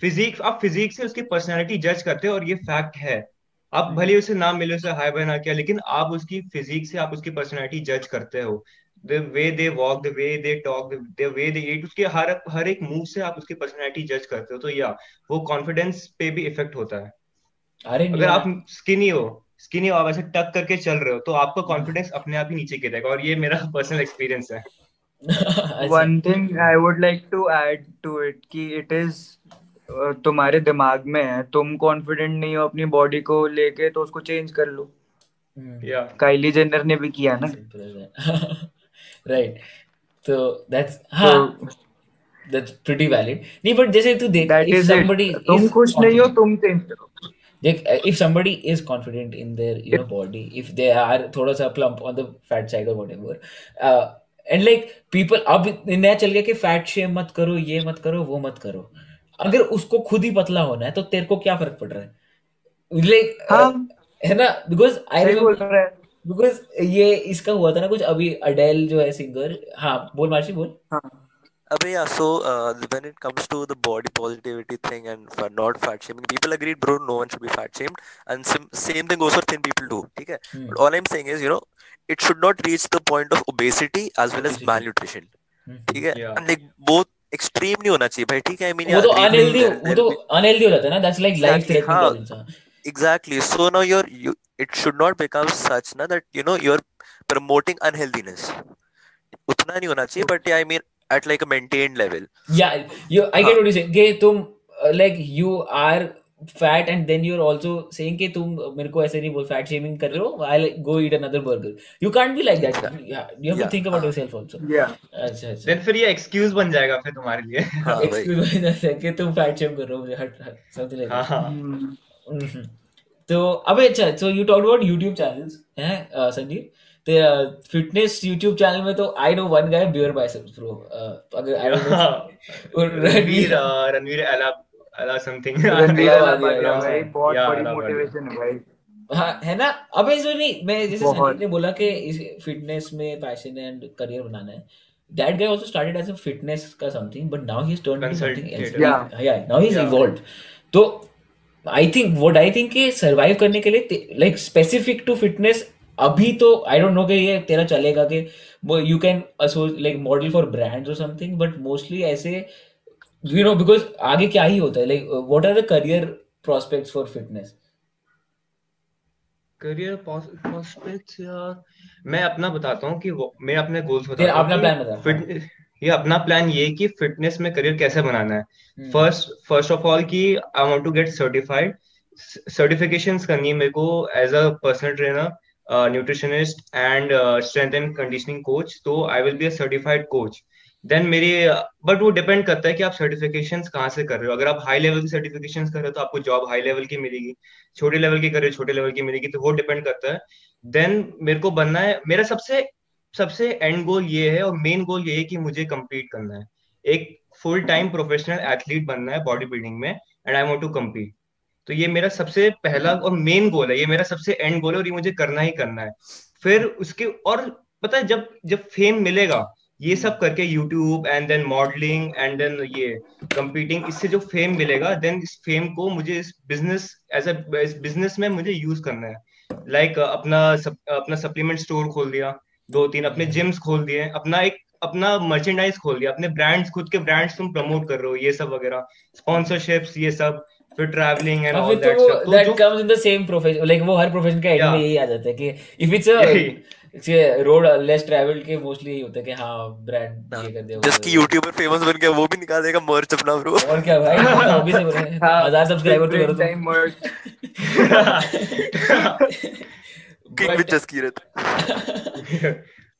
फिजिक आप फिजिक से उसकी पर्सनैलिटी जज करते हो और ये फैक्ट है। आप हम्म। भले उसे नाम मिले उसे हाई बाय ना किया लेकिन आप उसकी फिजिक से आप उसकी पर्सनैलिटी जज करते हो। The way they walk the way they talk the way they eat उसके हर हर एक मूव से आप उसकी पर्सनैलिटी जज करते हो। तो या वो कॉन्फिडेंस पे भी इफ़ेक्ट होता है। अरे अगर आप स्किनी हो स्किनी आप ऐसे टक करके चल रहे हो तो आपका कॉन्फिडेंस अपने आप ही नीचे गिरेगा और ये मेरा पर्सनल एक्सपीरियंस है। One thing I would like to add to it कि इट इज़ तुम्हारे दिमाग में है तुम कॉन्फिडेंट नहीं हो अपनी बॉडी को लेके तो उसको चेंज कर लो। काइली hmm. जेनर ने भी किया ना। राइट तो दैट्स हाँ दैट्स प्रीटी वैलिड नहीं बट जैसे तू देख इफ़ समबडी तुम खुश नहीं हो तुम चेंज करो। If somebody is confident in their you know body if they are thoda sa plump on the fat side or whatever uh, and like people अब नया चल गया कि फैट शेम मत करो ये मत करो वो मत करो। अगर उसको खुद ही पतला होना है तो तेरे को क्या फ़र्क पड़ रहा है? लाइक हाँ, है ना? बिकॉज़ आई बिकॉज़ ये इसका हुआ था ना कुछ अभी अडेल जो है सिंगर हाँ बोल मार्शी बोल। हाँ। Abhay, yeah, so uh, when it comes to the body positivity thing and for not fat shaming, people agreed, bro, no one should be fat shamed. And sim- same thing goes for thin people too. Okay? Hmm. But all I'm saying is, you know, it should not reach the point of obesity as well as malnutrition. ठीक है and like both extreme नहीं होना चाहिए भाई ठीक है I mean वो तो अनहेल्दी वो तो अनहेल्दी हो जाता है ना that's like life threatening exactly so now you're you it should not become such na that you know you're promoting unhealthiness उतना नहीं होना चाहिए but I mean at like a maintained level yeah you i get what you say कि तुम like you are fat and then you're also saying कि तुम मेरे को ऐसे नहीं बोल fat shaming कर रहे हो I'll go eat another burger you can't be like that yeah. you have yeah. to think about yourself also yeah अच्छा अच्छा then फिर ये excuse बन जाएगा फिर तुम्हारे लिए excuse बन है कि तुम fat shame कर रहे हो मुझे हट हट something like that तो अबे अच्छा so you talked about YouTube channels हैं संजीव तेरा फिटनेस यूट्यूब चैनल में तो I know one guy BeerBiceps bro अगर आई नो रणवीर रणवीर अला अला समथिंग रणवीर अला भाई बहुत बड़ी मोटिवेशन है भाई। हाँ है ना? अबे जो नहीं मैं जैसे संदीप ने बोला कि इस फिटनेस में पैशन एंड करियर बनाना है। That guy also started as a fitness का something but now he's turned into something else. Yeah. Yeah now he's yeah. evolved. तो I think what I think कि सर्वाइव करने के लिए like specific to fitness अभी तो आई don't know कि ये तेरा चलेगा कि वो you can like model for brands और समथिंग बट मोस्टली ऐसे यू नो बिकॉज़ आगे क्या ही होता है like what are the career prospects for fitness career prospects यार मैं अपना बताता हूँ कि मैं अपने गोल्स बताता हूँ अपना प्लान बता। फिटनेस ये अपना प्लान ये कि फिटनेस में करियर कैसे बनाना है। फ़र्स्ट फ़र्स्ट ऑफ़ ऑल कि I want to get certified certifications करनी है मेरे को as a personal trainer nutritionist and strength and conditioning coach तो I will be a certified coach then मेरी बट वो डिपेंड करता है कि आप सर्टिफिकेशन कहाँ से कर रहे हो। अगर आप हाई लेवल की सर्टिफिकेशन कर रहे हो तो आपको जॉब हाई लेवल की मिलेगी, छोटे लेवल की कर रहे हो, छोटे लेवल की मिलेगी तो वो डिपेंड करता है। देन मेरे को बनना है, मेरा सबसे सबसे एंड गोल ये है और मेन गोल ये है कि मुझे कम्पीट करना है। एक फुल टाइम प्रोफेशनल एथलीट बनना है बॉडी बिल्डिंग में and I want to compete तो ये मेरा सबसे पहला और मेन गोल है ये मेरा सबसे एंड गोल है और ये मुझे करना ही करना है। फिर उसके और पता है जब जब फेम मिलेगा ये सब करके YouTube and then modeling and then ये कंपीटिंग इससे जो फेम मिलेगा देन इस फेम को मुझे इस बिज़नेस एज अ बिज़नेस में मुझे यूज़ करना है। लाइक like, अपना सप, अपना सप्लीमेंट स्टोर खोल दिया दो तीन अपने जिम्स खोल दिए अपना एक अपना मर्चेंडाइज खोल दिया अपने ब्रांड्स खुद के ब्रांड्स तुम प्रमोट कर रहे हो ये सब वगैरह। स्पॉन्सरशिप्स ये सब। फिर ट्रैवलिंग एंड हाँ, ऑल तो दैट वो स्टफ़ तो that comes in the same profession like वो हर प्रोफेशन का एंड में यही आ जाता है कि if it's a road less travelled के मोस्टली यही होता है कि हाँ ब्रांड ये कर वो जिसकी यूट्यूबर फ़ेमस बन गया वो भी निकाल देगा मर्च अपना ब्रो और क्या भाई मैं तो अभी से हैं हाँ, हज़ार सब्सक्राइबर तो करो time merge. किंग विद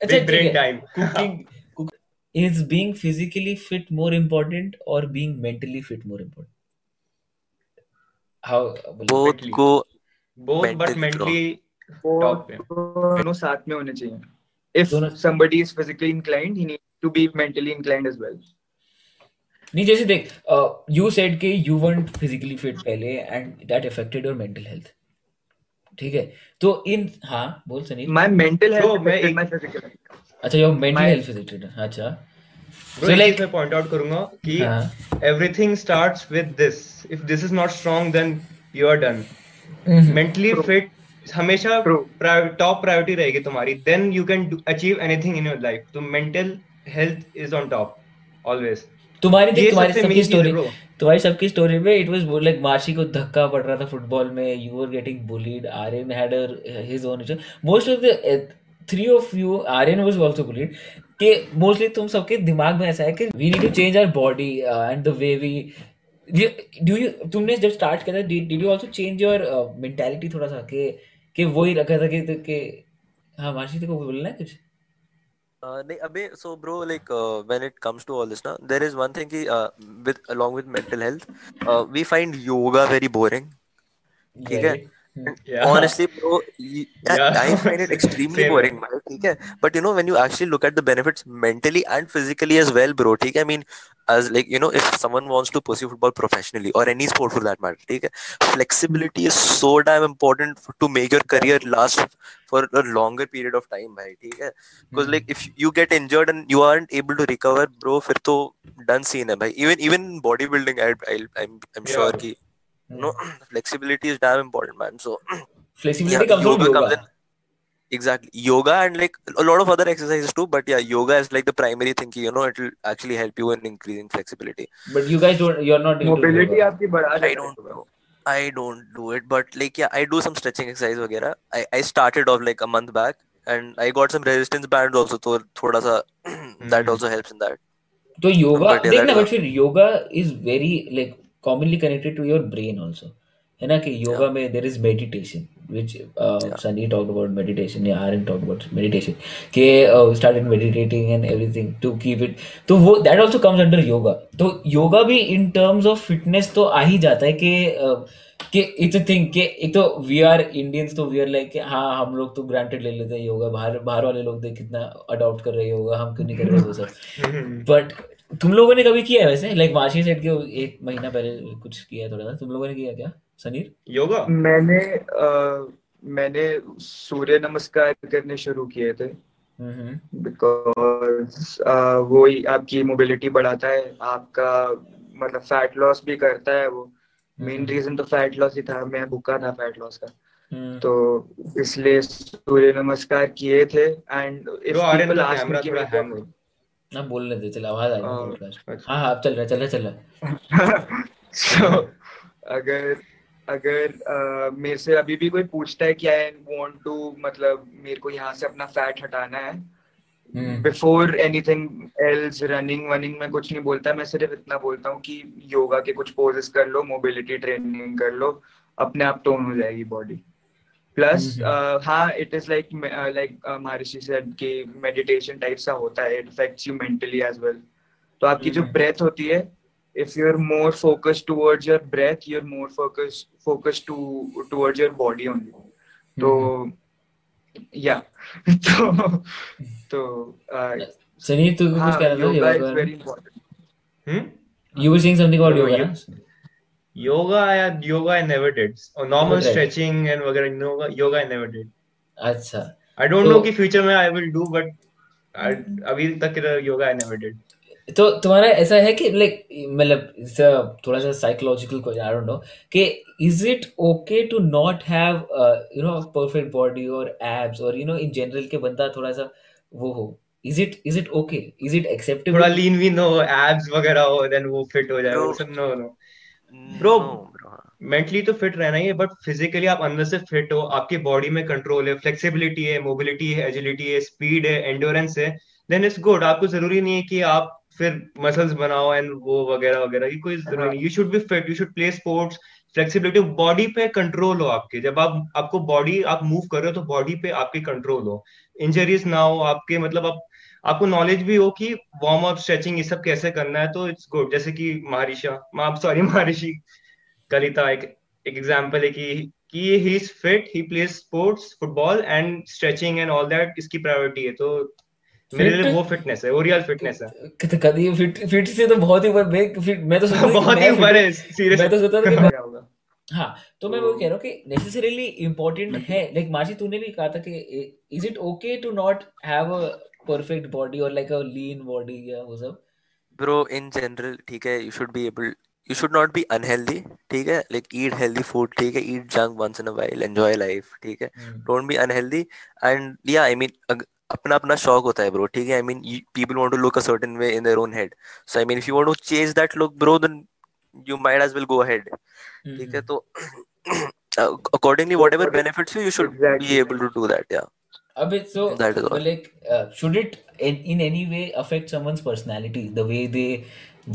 अच्छा time. Cooking is being physically fit more important or being mentally fit more important? How both go both but mentally top दोनों साथ में होने चाहिए। इफ़ somebody is physically inclined he need to be mentally inclined as well. नहीं जैसे देख you said के यू वांट फिजिकली फिट पहले and that affected your mental health ठीक है? तो इन हाँ बोल Sunny my mental health my physical अच्छा your mental health is it अच्छा। So, like- मैं पॉइंट आउट करूँगा कि हाँ everything starts with this if this is not strong then you are done mentally True. fit हमेशा. Top priority रहेगी तुम्हारी then you can do, achieve anything in your life तो mental health is on top always तुम्हारी देख तुम्हारी सबकी है story तुम्हारी सबकी स्टोरी में इट वाज लाइक मार्शी को धक्का पड़ रहा था फुटबॉल में you were getting bullied Aryan had his own most of the three of you Aryan was also bullied कि मोस्टली तुम सबके दिमाग में ऐसा है कि we need to change our body and the way we do you तुमने जब स्टार्ट किया था did you also change your mentality थोड़ा सा कि कि वही रखा था कि कि हाँ मार्शी तेरे को बोलना है कुछ? Uh, नहीं अबे so bro like uh, when it comes to all this ना there is one thing कि with along with mental health uh, we find yoga very boring. ठीक है? Yeah. honestly bro y- Yeah. I find it extremely boring man ठीक है but you know when you actually look at the benefits mentally and physically as well bro ठीक है I mean as like you know if someone wants to pursue football professionally or any sport for that matter ठीक है flexibility is so damn important for, to make your career last for a longer period of time भाई ठीक है because like if you get injured and you aren't able to recover bro फिर तो done scene है भाई even even bodybuilding I, I I'm I'm Yeah. sure कि no flexibility is damn important man so flexibility yeah, comes from yoga comes yoga in exactly yoga and like a lot of other exercises too but yeah yoga is like the primary thing you know it will actually help you in increasing flexibility but you guys don't you are not mobility आपकी बढ़ा i देता है don't know i don't do it but like yeah i do some stretching exercise वगैरह i i started off like a month back and i got some resistance bands also तो थोड़ा सा that Hmm. also helps in that तो yoga But yeah, देख ना that but फिर yoga is very like Commonly connected to your brain also है ना कि योगा में there is meditation which Sunny talk about meditation या आरएन टॉक अबाउट मेडिटेशन के started meditating and everything to keep it तो वो that also comes under yoga तो yoga भी इन टर्म्स ऑफ़ फिटनेस तो आ ही जाता है कि uh, कि इट्स अ थिंग कि एक तो वी आर इंडियंस तो वी आर लाइक हाँ हम लोग तो ग्रांटेड ले लेते हैं योगा बाहर बाहर वाले लोग देख कितना अडॉप्ट कर रहे हैं योगा हम क्यों नहीं कर रहे वो सब. बट तुम लोगों ने कभी किया है वैसे? लाइक मार्शी सेट के एक महीना पहले कुछ किया थोड़ा सा। तुम लोगों ने किया क्या? सनीर योगा? मैंने अ, मैंने सूर्य नमस्कार करने शुरू किए थे। हम्म। बिकॉज़ वो ही आपकी मोबिलिटी बढ़ाता है आपका मतलब फैट लॉस भी करता है वो। मेन रीजन तो फैट लॉस ही था मैं भूखा था फैट लॉस का। हम्म। तो इसलिए सूर्य नमस्कार किए थे and if people ask me कि ना बोल लेते चल आवाज़ आ रही है हाँ, अच्छा। हाँ हाँ अब चल रहा है चल रहा चल रहा so, अगर अगर अ, मेरे से अभी भी कोई पूछता है कि आई वांट टू मतलब मेरे को यहाँ से अपना फैट हटाना है बिफोर एनीथिंग एल्स रनिंग वनिंग में कुछ नहीं बोलता मैं सिर्फ़ इतना बोलता हूँ कि योगा के कुछ पोजेस कर लो मोबिलिटी ट्रेनिंग कर लो अपने आप टोन हो जाएगी बॉडी प्लस हम्म। हाँ it is like like Maharshi said कि मेडिटेशन टाइप सा होता है it affects you mentally as well तो आपकी जो हम्म। ब्रेथ होती है if you're more focused towards your breath you're more focused focused to towards your body only तो या तो तो uh, सनीर तू कुछ हाँ कह रहा था yoga very important hmm you were saying something about yoga yoga I yoga I never did. Or normal Right. stretching and वगैरह yoga yoga I never did. अच्छा। I don't तो- know कि future में I will do but I, अभी तक yoga I never did. तो तुम्हारा ऐसा है कि लाइक मतलब थोड़ा सा psychological question I don't know कि is it okay to not have you know perfect body और एब्स और यू नो इन जनरल के बंदा थोड़ा सा वो हो? Is it is it okay is it acceptable थोड़ा लीन भी no abs वगैरह हो then वो fit हो जाए Bro. वो bro. मेंटली तो फिट रहना ही है बट फिजिकली आप अंदर से फिट हो आपकी बॉडी में कंट्रोल है फ्लेक्सिबिलिटी है मोबिलिटी है एजिलिटी है स्पीड है एंडोरेंस है देन इट्स गुड आपको ज़रूरी नहीं है कि आप फिर मसल्स बनाओ एंड वो वगैरह वगैरह की कोई ज़रूरी नहीं you should be fit you should play sports flexibility body पे कंट्रोल हो आपके। जब आप आपको बॉडी आप मूव कर रहे हो तो बॉडी पे आपके कंट्रोल हो। इंजरीज ना हो आपके मतलब आप आपको नॉलेज भी हो कि वार्म अप स्ट्रेचिंग ये सब कैसे करना है तो इट्स गुड जैसे कि महर्षा सॉरी महर्षि कलिता एक एक एग्जांपल है कि कि he is fit he plays sports football and stretching and all that इसकी प्रायोरिटी है तो मेरे लिए वो फिटनेस है वो रियल फिटनेस है। तो कभी फिट फिट से तो बहुत ही ऊपर मैं फिट मैं तो सोचता बहुत ही ऊपर है सीरियस मैं तो सोचता था कि होगा? हाँ तो मैं वो कह रहा हूँ कि नेसेसरीली इम्पोर्टेंट है। लाइक तूने भी कहा था कि is it okay to not have perfect body और लाइक अ लीन बॉडी या वो सब? ब्रो इन जनरल ठीक है you should be able you should not be unhealthy ठीक है? लाइक ईट हेल्दी फ़ूड ठीक है? Eat junk once in a while enjoy life ठीक है? डोंट बी अनहेल्दी एंड या आई मीन अपना अपना शौक होता है ब्रो ठीक है? I mean people want to look a certain way in their own head so I mean if you want to change that look bro then you might as well go ahead ठीक है? तो accordingly whatever benefits you you should Exactly. be able to do that अबे so That is all. but like uh, should it in, in any way affect someone's personality? The way they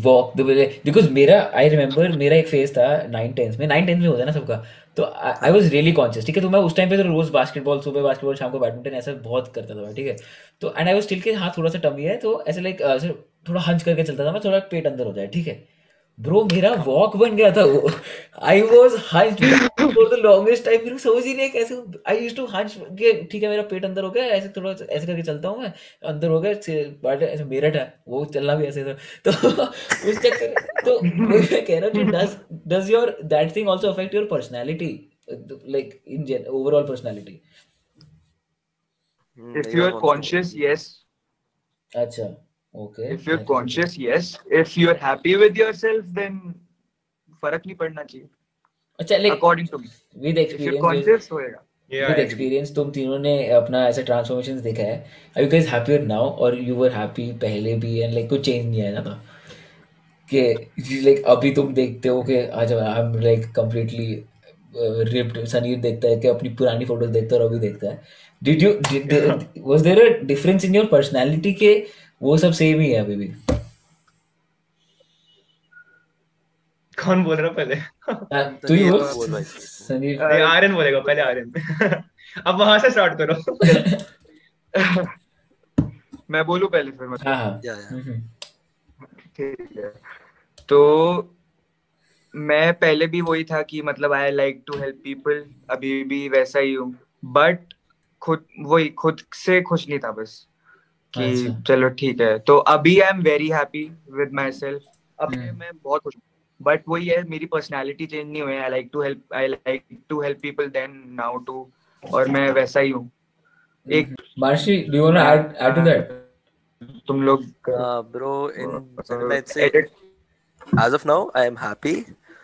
walk the way they, मेरा आई remember मेरा एक phase था nine tenth में। Nine tenth में होता है ना सबका। तो आई वाज रियली कॉन्शियस ठीक है? तो मैं उस टाइम पे तो रोज बास्केटबॉल सुबह बास्केटबॉल शाम को बैडमिंटन ऐसा बहुत करता था ठीक है? तो एंड आई वाज स्टिल के हाँ थोड़ा सा टमी है तो ऐसे लाइक ऐसे थोड़ा हंच करके चलता था मैं थोड़ा पेट अंदर हो जाए ठीक है? ब्रो मेरा वॉक बन गया था वो। I was hunched for the longest time मेरे को समझ ही नहीं कैसे आई यूज्ड टू हंच के ठीक है मेरा पेट अंदर हो गया ऐसे थोड़ा ऐसे करके चलता हूँ मैं। अंदर हो गया ऐसे मेरठ है वो चलना भी ऐसे था। तो उस चक्कर तो मैं कह रहा हूँ does does your that thing also affect your personality like in gen overall personality If मेरा you're also- conscious, yes. अच्छा। Okay If you're conscious, yes. If you're happy with yourself, then फ़र्क नहीं पड़ना चाहिए. अच्छा like According to me. With If you're experience conscious, होएगा. Yeah, with experience तुम तीनों ने अपना ऐसे ट्रांसफॉर्मेशन देखा है are you guys happier now और यू वर हैप्पी पहले भी एंड लाइक कुछ चेंज नहीं आया था कि लाइक अभी तुम देखते हो कि आज I am like completely ripped Sanir देखता है कि अपनी पुरानी फ़ोटोज़ देखता है और अभी देखता है did you was there a difference in your personality के वो सब सेम ही है अभी भी। कौन बोल रहा पहले? तू ही बोल। तो भाई। सनीर Uh, आर्यन बोलेगा पहले आर्यन। अब वहाँ से स्टार्ट करो। मैं बोलूँ पहले फिर मतलब हाँ हाँ। ठीक है। तो मैं पहले भी वही था कि मतलब I like to help people अभी भी वैसा ही हूँ। बट खुद वही खुद से खुश नहीं था बस। कि चलो ठीक है। तो अभी I am very happy with my self अब मैं बहुत खुश बट वही है मेरी पर्सनालिटी चेंज नहीं हुई I like to help I like to help people then now too और मैं वैसा ही हूँ। एक marshy do you want to add to that तुम लोग bro in let's say as of now I am happy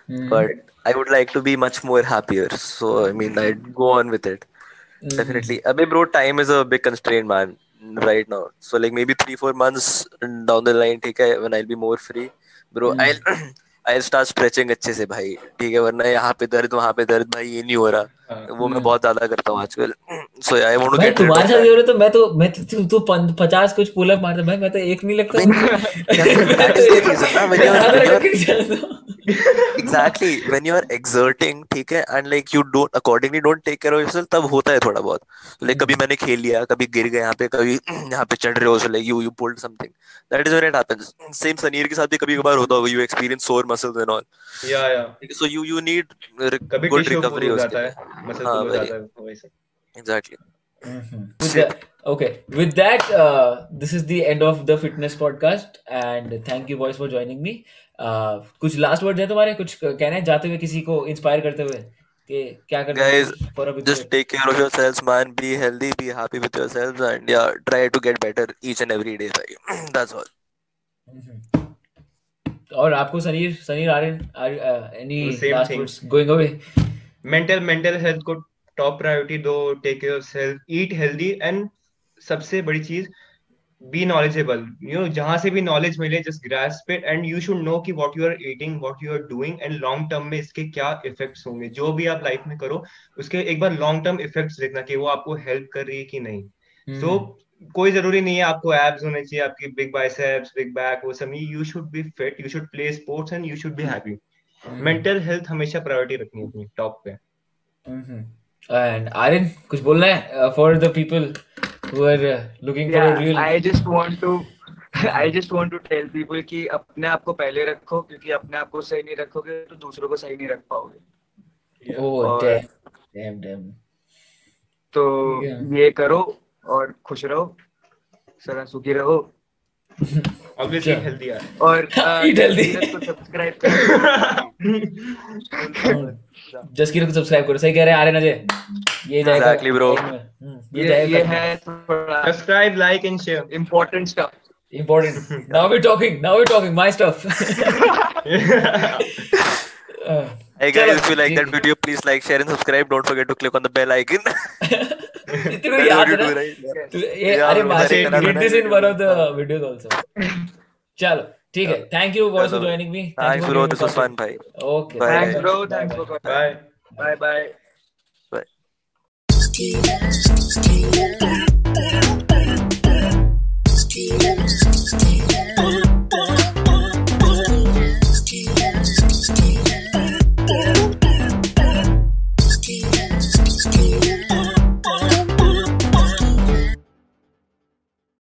but I would like to be much more happier so I mean I go on with it definitely अबे bro time is a big constraint man right now. So, like, maybe three, four months down the line, ठीक है, when I'll be more free, bro, mm. I'll I'll start stretching अच्छे से भाई ठीक है वरना यहाँ पे दर्द वहाँ पे दर्द भाई ये नहीं हो रहा हाँ। वो मैं बहुत ज़्यादा करता हूँ आजकल। So I want to get तुम्हारे साथ हो रहा तो मैं तो मैं तो तू तो कुछ पुल अप मारता भाई मैं तो एक नहीं लगता। Exactly when you are exerting ठीक है and like you don't accordingly don't take care of yourself तब होता है थोड़ा बहुत। लाइक कभी मैंने खेल लिया कभी गिर गया यहाँ पे कभी यहाँ पे चढ़ रहे हो like you you pulled something that is when it happens same Sanir के साथ भी कभी-कभार होता होगा you experience sore muscles and all या या so you you need good recovery हो जाता है। मसल हाँ, हो जाता है वैसे with that, uh, this is the end of the fitness podcast, and thank you boys for joining me. Uh, कुछ लास्ट वर्ड है तुम्हारे कुछ कहना है जाते हुए किसी को इंस्पायर करते हुए कि क्या करना take care of yourselves man be healthy be happy with yourselves and yeah try to get better each and every day bhai. that's all Mhm. और आपको Sanir Sanir Aryan any last. Words going away mental mental health को top priority दो take care of self eat healthy and सबसे बड़ी चीज़ be knowledgeable you know जहाँ से भी नॉलेज मिले just grasp it and you should know कि what you are eating what you are doing and long term में इसके क्या इफेक्ट्स होंगे। जो भी आप लाइफ में करो उसके एक बार लॉन्ग टर्म इफेक्ट्स देखना कि वो आपको हेल्प कर रही है कि नहीं। सो hmm. so, कोई ज़रूरी नहीं है आपको एब्स होने चाहिए आपकी बिग बाइसेप्स बिग बैक वो सब you should be fit you should play sports and you should be happy mental health हमेशा प्रायोरिटी रखनी है अपनी टॉप पे। एंड आर्यन कुछ बोलना है for the people who are uh, looking yeah, for a real I just want to I just want to tell people कि अपने आप को पहले रखो क्योंकि अपने आप को सही नहीं रखोगे तो दूसरों को सही नहीं रख पाओगे। Oh और- damn damn damn तो Yeah. ये करो और खुश रहो सदा सुखी रहो। ऑब्वियसली अच्छा। हेल्दी है। और. सब्सक्राइब करो। जस्ट को सब्सक्राइब करो। सही कह रहे हैं आर्यन अजय। ये जाएगा। Exactly, bro. हम्म, ये ये जाएगा। ये है subscribe like and share important stuff important now we're talking now we're talking my stuff Uh, Hey guys, if you like that video, please like, share, and subscribe. Don't forget to click on the bell icon. है। को याद है ना right? तू- ये अरे मासे it. did this in one of the videos also चलो ठीक है थैंक यू boys for चलो। joining me Thanks, bro. This was fun, bhai. okay Bye. Thanks bro thanks for bye bye bye Bye. Christina.